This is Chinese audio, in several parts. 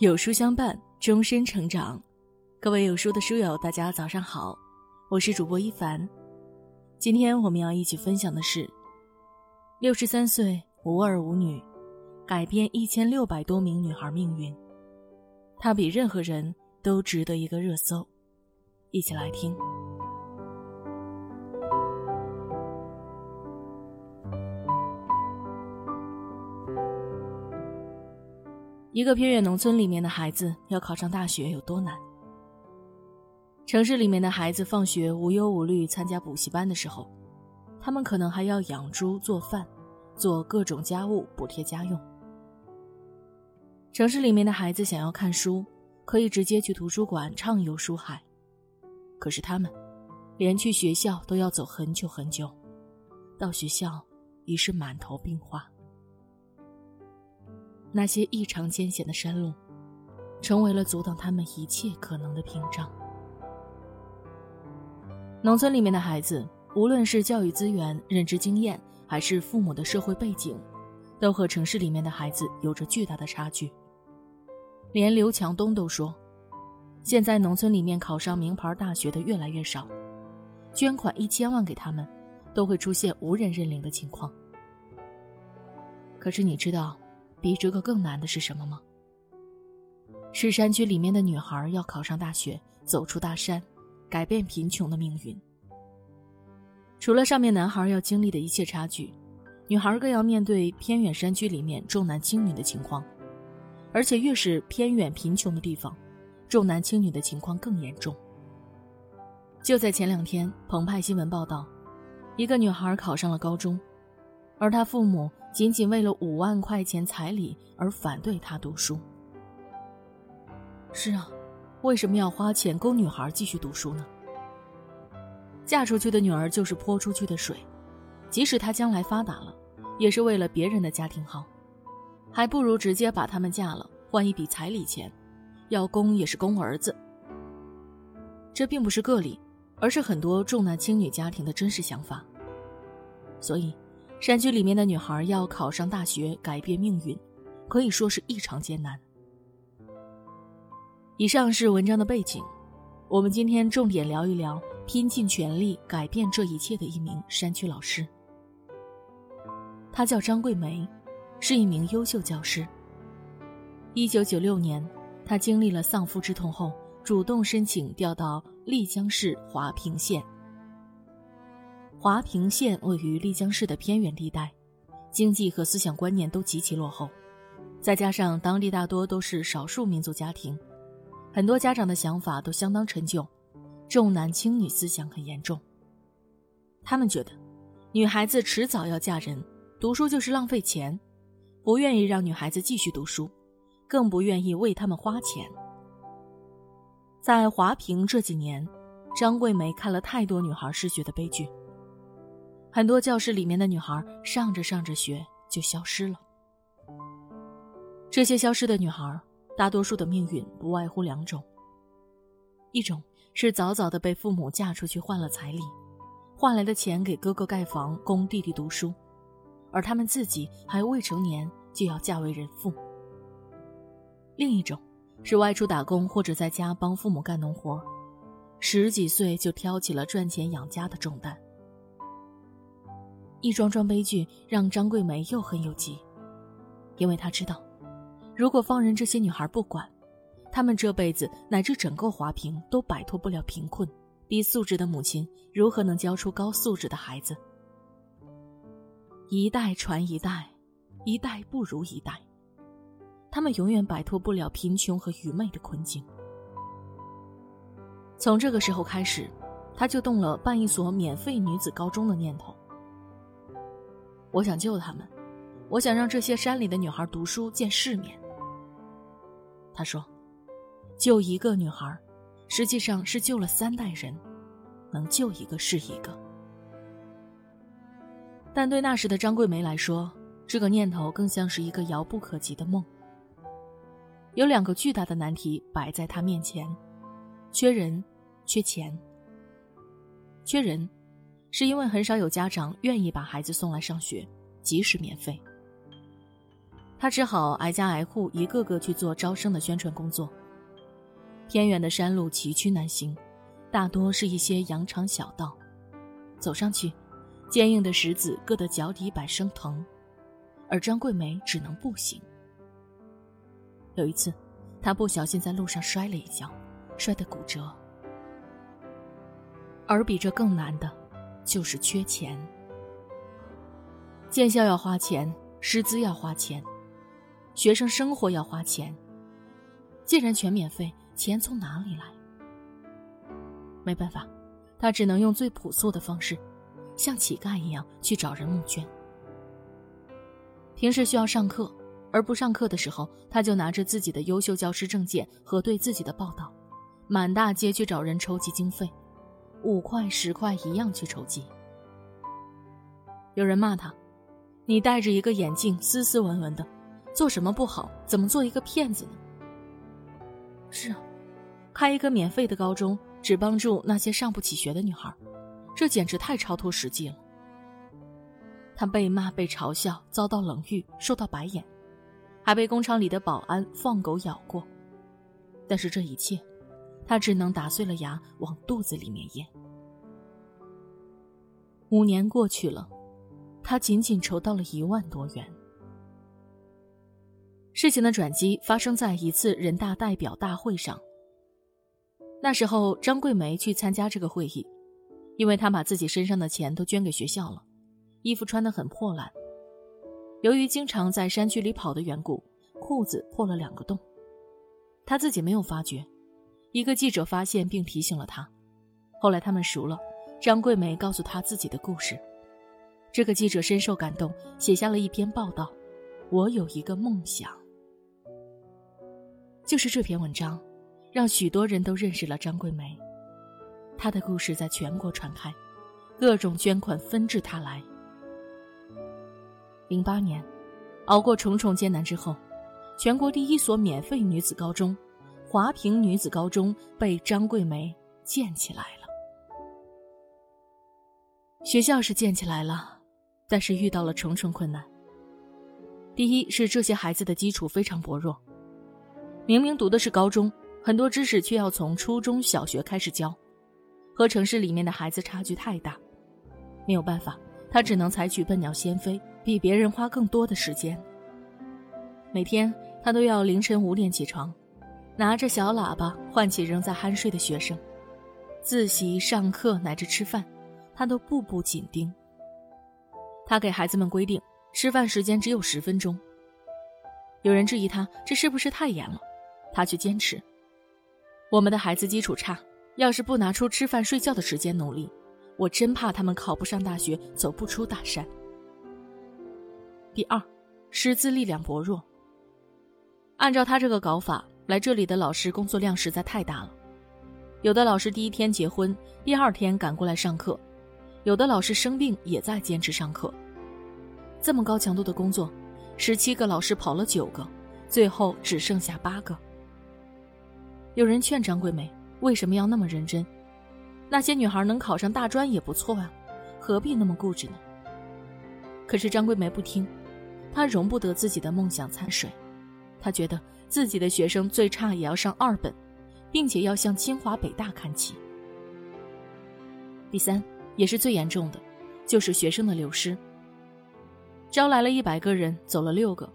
有书相伴，终身成长。各位有书的书友，大家早上好，我是主播一凡。今天我们要一起分享的是：六十三岁无儿无女，改变一千六百多名女孩命运。她比任何人都值得一个热搜。一起来听。一个偏远农村里面的孩子要考上大学有多难？城市里面的孩子放学无忧无虑参加补习班的时候，他们可能还要养猪、做饭、做各种家务补贴家用。城市里面的孩子想要看书，可以直接去图书馆畅游书海，可是他们连去学校都要走很久很久，到学校已是满头病花。那些异常艰险的山路，成为了阻挡他们一切可能的屏障。农村里面的孩子，无论是教育资源、认知经验，还是父母的社会背景，都和城市里面的孩子有着巨大的差距。连刘强东都说，现在农村里面考上名牌大学的越来越少，捐款一千万给他们，都会出现无人认领的情况。可是你知道？比这个更难的是什么吗？是山区里面的女孩要考上大学，走出大山，改变贫穷的命运。除了上面男孩要经历的一切差距，女孩更要面对偏远山区里面重男轻女的情况，而且越是偏远贫穷的地方，重男轻女的情况更严重。就在前两天，澎湃新闻报道，一个女孩考上了高中，而他父母。仅仅为了五万块钱彩礼而反对他读书。是啊，为什么要花钱供女孩继续读书呢？嫁出去的女儿就是泼出去的水，即使她将来发达了，也是为了别人的家庭好，还不如直接把他们嫁了，换一笔彩礼钱，要供也是供儿子。这并不是个例，而是很多重男轻女家庭的真实想法。所以。山区里面的女孩要考上大学改变命运，可以说是异常艰难。以上是文章的背景，我们今天重点聊一聊拼尽全力改变这一切的一名山区老师。她叫张桂梅，是一名优秀教师。一九九六年，她经历了丧夫之痛后，主动申请调到丽江市华坪县。华坪县位于丽江市的偏远地带，经济和思想观念都极其落后，再加上当地大多都是少数民族家庭，很多家长的想法都相当陈旧，重男轻女思想很严重。他们觉得，女孩子迟早要嫁人，读书就是浪费钱，不愿意让女孩子继续读书，更不愿意为他们花钱。在华坪这几年，张桂梅看了太多女孩失学的悲剧。很多教室里面的女孩上着上着学就消失了。这些消失的女孩，大多数的命运不外乎两种：一种是早早的被父母嫁出去换了彩礼，换来的钱给哥哥盖房供弟弟读书，而他们自己还未成年就要嫁为人妇；另一种是外出打工或者在家帮父母干农活，十几岁就挑起了赚钱养家的重担。一桩桩悲剧让张桂梅又恨又急，因为她知道，如果放任这些女孩不管，她们这辈子乃至整个华坪都摆脱不了贫困。低素质的母亲如何能教出高素质的孩子？一代传一代，一代不如一代，他们永远摆脱不了贫穷和愚昧的困境。从这个时候开始，他就动了办一所免费女子高中的念头。我想救他们，我想让这些山里的女孩读书见世面。他说：“救一个女孩，实际上是救了三代人，能救一个是一个。”但对那时的张桂梅来说，这个念头更像是一个遥不可及的梦。有两个巨大的难题摆在她面前：缺人，缺钱。缺人。是因为很少有家长愿意把孩子送来上学，即使免费。他只好挨家挨户，一个个去做招生的宣传工作。偏远的山路崎岖难行，大多是一些羊肠小道，走上去，坚硬的石子硌得脚底板生疼，而张桂梅只能步行。有一次，她不小心在路上摔了一跤，摔得骨折。而比这更难的，就是缺钱。建校要花钱，师资要花钱，学生生活要花钱。既然全免费，钱从哪里来？没办法，他只能用最朴素的方式，像乞丐一样去找人募捐。平时需要上课，而不上课的时候，他就拿着自己的优秀教师证件和对自己的报道，满大街去找人筹集经费，五块十块一样去筹集。有人骂他。你戴着一个眼镜，斯斯文文的，做什么不好？怎么做一个骗子呢？是啊，开一个免费的高中，只帮助那些上不起学的女孩，这简直太超脱实际了。他被骂、被嘲笑，遭到冷遇，受到白眼，还被工厂里的保安放狗咬过。但是这一切，他只能打碎了牙往肚子里面咽。五年过去了。他仅仅筹到了一万多元。事情的转机发生在一次人大代表大会上。那时候，张桂梅去参加这个会议，因为她把自己身上的钱都捐给学校了，衣服穿得很破烂。由于经常在山区里跑的缘故，裤子破了两个洞。她自己没有发觉，一个记者发现并提醒了他。后来他们熟了，张桂梅告诉他自己的故事。这个记者深受感动，写下了一篇报道。我有一个梦想，就是这篇文章，让许多人都认识了张桂梅。她的故事在全国传开，各种捐款纷至沓来。零八年，熬过重重艰难之后，全国第一所免费女子高中——华坪女子高中被张桂梅建起来了。学校是建起来了。但是遇到了重重困难。第一是这些孩子的基础非常薄弱，明明读的是高中，很多知识却要从初中小学开始教，和城市里面的孩子差距太大。没有办法，他只能采取笨鸟先飞，比别人花更多的时间。每天他都要凌晨五点起床，拿着小喇叭唤起仍在酣睡的学生，自习、上课乃至吃饭，他都步步紧盯。他给孩子们规定，吃饭时间只有十分钟。有人质疑他这是不是太严了，他却坚持：我们的孩子基础差，要是不拿出吃饭睡觉的时间努力，我真怕他们考不上大学，走不出大山。第二，师资力量薄弱。按照他这个搞法，来这里的老师工作量实在太大了，有的老师第一天结婚，第二天赶过来上课。有的老师生病也在坚持上课，这么高强度的工作，十七个老师跑了九个，最后只剩下八个。有人劝张桂梅为什么要那么认真？那些女孩能考上大专也不错啊，何必那么固执呢？可是张桂梅不听，她容不得自己的梦想掺水，她觉得自己的学生最差也要上二本，并且要向清华北大看齐。第三。也是最严重的，就是学生的流失。招来了一百个人，走了六个。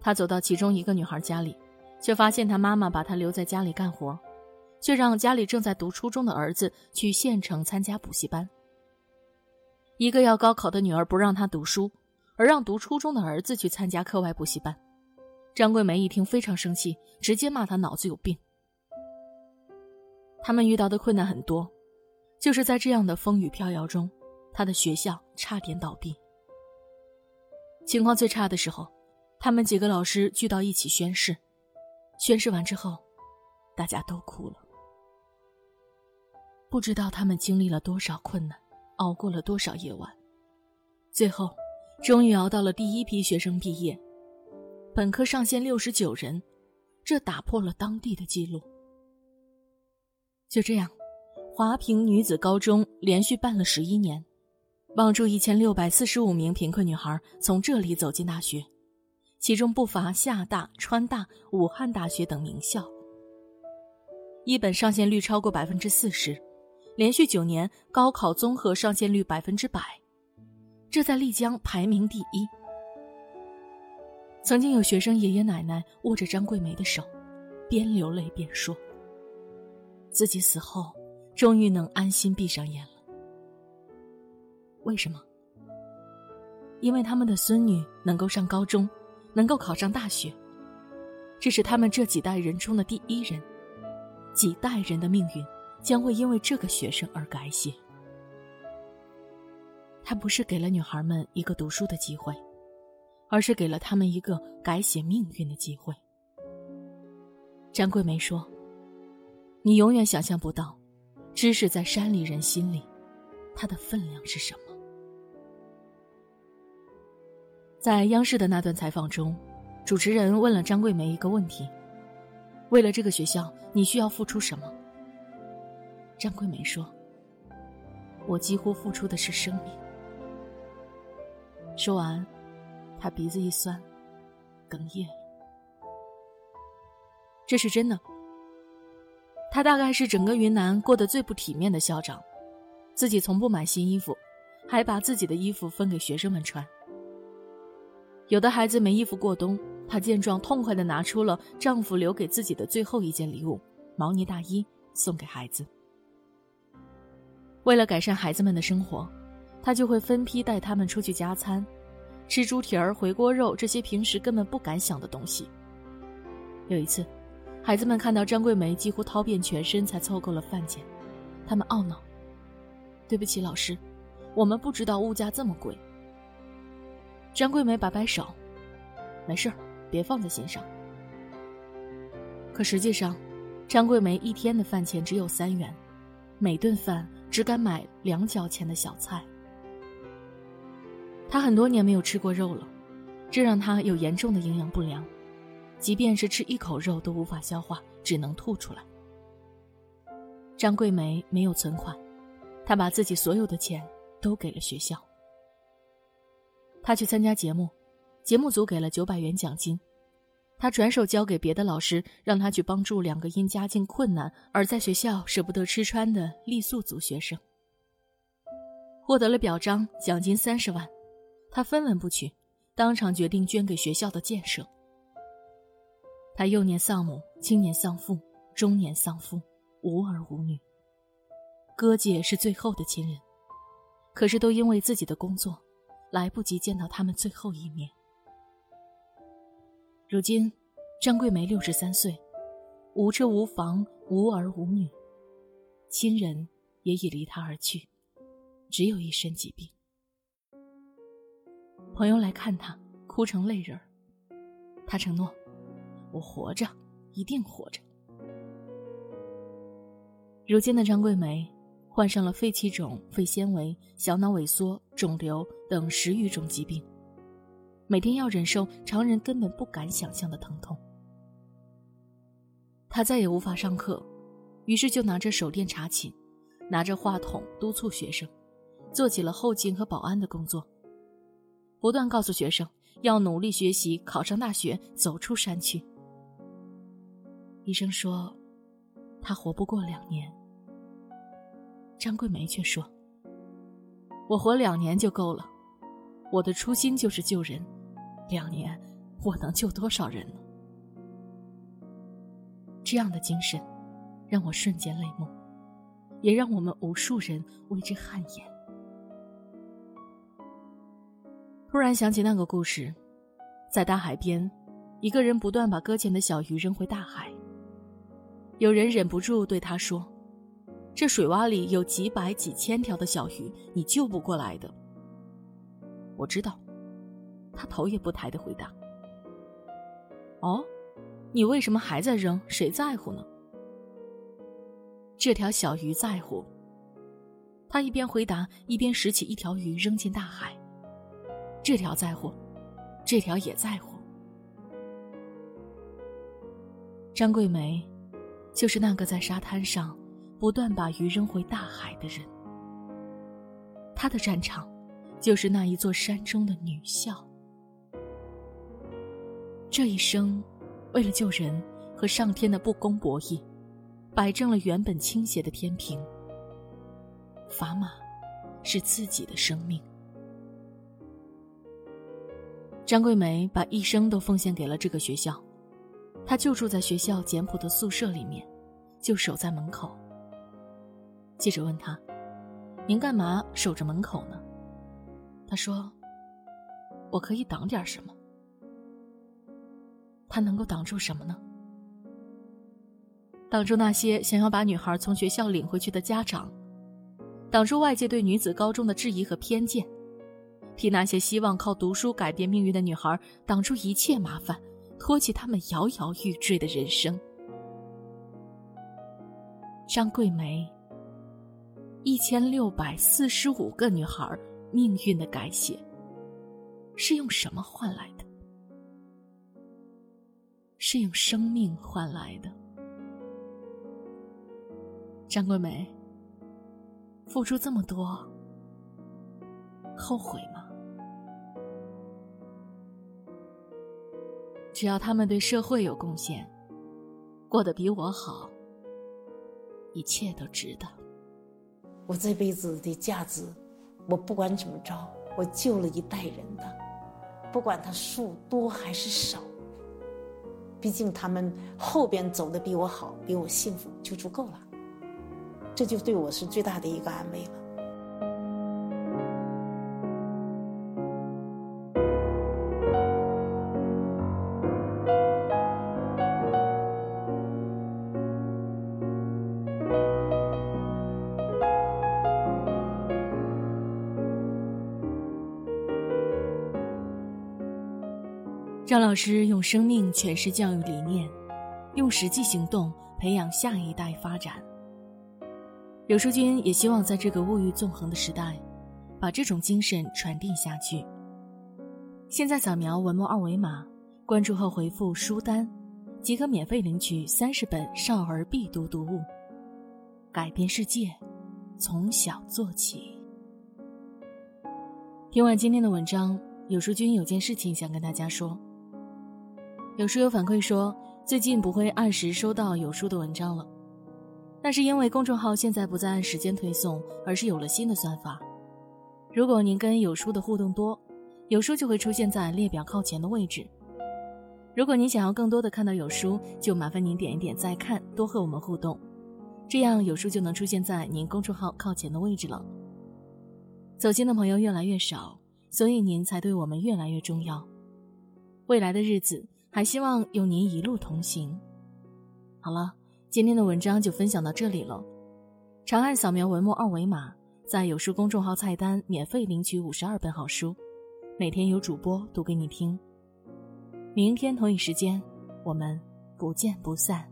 他走到其中一个女孩家里，却发现她妈妈把她留在家里干活，却让家里正在读初中的儿子去县城参加补习班。一个要高考的女儿不让他读书，而让读初中的儿子去参加课外补习班。张桂梅一听非常生气，直接骂他脑子有病。他们遇到的困难很多。就是在这样的风雨飘摇中，他的学校差点倒闭。情况最差的时候，他们几个老师聚到一起宣誓，宣誓完之后，大家都哭了。不知道他们经历了多少困难，熬过了多少夜晚，最后，终于熬到了第一批学生毕业，本科上线六十九人，这打破了当地的记录。就这样。华坪女子高中连续办了十一年，帮助一千六百四十五名贫困女孩从这里走进大学，其中不乏厦大、川大、武汉大学等名校。一本上线率超过百分之四十，连续九年高考综合上线率百分之百，这在丽江排名第一。曾经有学生爷爷奶奶握着张桂梅的手，边流泪边说：“自己死后，终于能安心闭上眼了。”为什么？因为他们的孙女能够上高中。能够考上大学，这是他们这几代人中的第一人，几代人的命运将会因为这个学生而改写。他不是给了女孩们一个读书的机会，而是给了他们一个改写命运的机会。张桂梅说：“你永远想象不到，知识在山里人心里，它的分量是什么。”在央视的那段采访中，主持人问了张桂梅一个问题：“为了这个学校，你需要付出什么？”张桂梅说：“我几乎付出的是生命。”说完，她鼻子一酸，哽咽。这是真的。他大概是整个云南过得最不体面的校长，自己从不买新衣服，还把自己的衣服分给学生们穿。有的孩子没衣服过冬，她见状痛快地拿出了丈夫留给自己的最后一件礼物——毛呢大衣，送给孩子。为了改善孩子们的生活，她就会分批带他们出去加餐，吃猪蹄儿、回锅肉这些平时根本不敢想的东西。有一次，孩子们看到张桂梅几乎掏遍全身才凑够了饭钱，他们懊恼：“对不起，老师，我们不知道物价这么贵。”张桂梅摆摆手：“没事别放在心上。”可实际上，张桂梅一天的饭钱只有三元，每顿饭只敢买两角钱的小菜。她很多年没有吃过肉了，这让她有严重的营养不良，即便是吃一口肉都无法消化，只能吐出来。张桂梅没有存款，她把自己所有的钱都给了学校。她去参加节目，节目组给了九百元奖金，她转手交给别的老师，让他去帮助两个因家境困难而在学校舍不得吃穿的傈僳族学生。获得了表彰，奖金三十万，他分文不取，当场决定捐给学校的建设。他幼年丧母，青年丧父，中年丧夫，无儿无女。哥姐是最后的亲人，可是都因为自己的工作。来不及见到他们最后一面。如今，张桂梅六十三岁，无车无房，无儿无女，亲人也已离她而去，只有一身疾病。朋友来看她，哭成泪人儿。她承诺：“我活着，一定活着。”如今的张桂梅。患上了肺气肿、肺纤维、小脑萎缩、肿瘤等十余种疾病，每天要忍受常人根本不敢想象的疼痛。他再也无法上课，于是就拿着手电查寝，拿着话筒督促学生，做起了后勤和保安的工作，不断告诉学生要努力学习，考上大学，走出山区。医生说，他活不过两年。张桂梅却说：“我活两年就够了，我的初心就是救人，两年我能救多少人呢？”这样的精神，让我瞬间泪目，也让我们无数人为之汗颜。突然想起那个故事，在大海边，一个人不断把搁浅的小鱼扔回大海，有人忍不住对他说。这水洼里有几百几千条的小鱼，你救不过来的。我知道，他头也不抬的回答。哦，你为什么还在扔？谁在乎呢？这条小鱼在乎。他一边回答，一边拾起一条鱼扔进大海。这条在乎，这条也在乎。张桂梅，就是那个在沙滩上。不断把鱼扔回大海的人，他的战场，就是那一座山中的女校。这一生，为了救人和上天的不公博弈，摆正了原本倾斜的天平。砝码是自己的生命。张桂梅把一生都奉献给了这个学校，她就住在学校简朴的宿舍里面，就守在门口。记者问她：“您干嘛守着门口呢？”她说：“我可以挡点什么。”他能够挡住什么呢？挡住那些想要把女孩从学校领回去的家长，挡住外界对女子高中的质疑和偏见。替那些希望靠读书改变命运的女孩挡住一切麻烦，托起他们摇摇欲坠的人生。张桂梅，一千六百四十五个女孩命运的改写，是用什么换来的？是用生命换来的。张桂梅，付出这么多，后悔吗？只要他们对社会有贡献，过得比我好，一切都值得。我这辈子的价值，我不管怎么着，我救了一代人的，不管他数多还是少，毕竟他们后边走的比我好，比我幸福就足够了，这就对我是最大的一个安慰了。张老师用生命诠释教育理念，用实际行动培养下一代发展。有书君也希望在这个物欲纵横的时代，把这种精神传递下去。现在扫描文末二维码，关注后回复“书单”，即可免费领取三十本少儿必读读物，改变世界，从小做起。听完今天的文章，有书君有件事情想跟大家说。有书友反馈说，最近不会按时收到有书的文章了，那是因为公众号现在不再按时间推送，而是有了新的算法。如果您跟有书的互动多，有书就会出现在列表靠前的位置。如果您想要更多的看到有书，就麻烦您点一点再看，多和我们互动，这样有书就能出现在您公众号靠前的位置了。走心的朋友越来越少，所以您才对我们越来越重要。未来的日子。还希望有您一路同行。好了，今天的文章就分享到这里了。长按扫描文末二维码，在有书公众号菜单免费领取五十二本好书，每天有主播读给你听。明天同一时间，我们不见不散。